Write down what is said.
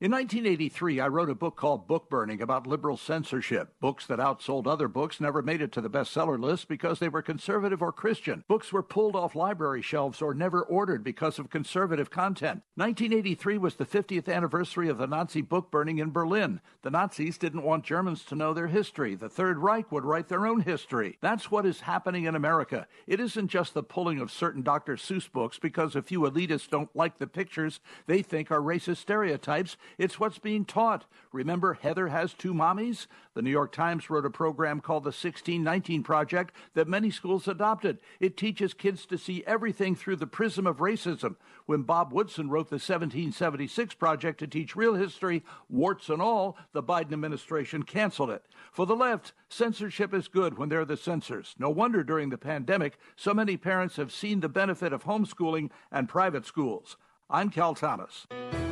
In 1983, I wrote a book called Book Burning about liberal censorship. Books that outsold other books never made it to the bestseller list because they were conservative or Christian. Books were pulled off library shelves or never ordered because of conservative content. 1983 was the 50th anniversary of the Nazi book burning in Berlin. The Nazis didn't want Germans to know their history. The Third Reich would write their own history. That's what is happening in America. It isn't just the pulling of certain Dr. Seuss books because a few elitists don't like the pictures they think are racist stereotypes. It's what's being taught. Remember, Heather has two mommies? The New York Times wrote a program called the 1619 Project that many schools adopted. It teaches kids to see everything through the prism of racism. When Bob Woodson wrote the 1776 Project to teach real history, warts and all, the Biden administration canceled it. For the left, censorship is good when they're the censors. No wonder during the pandemic, so many parents have seen the benefit of homeschooling and private schools. I'm Cal Thomas.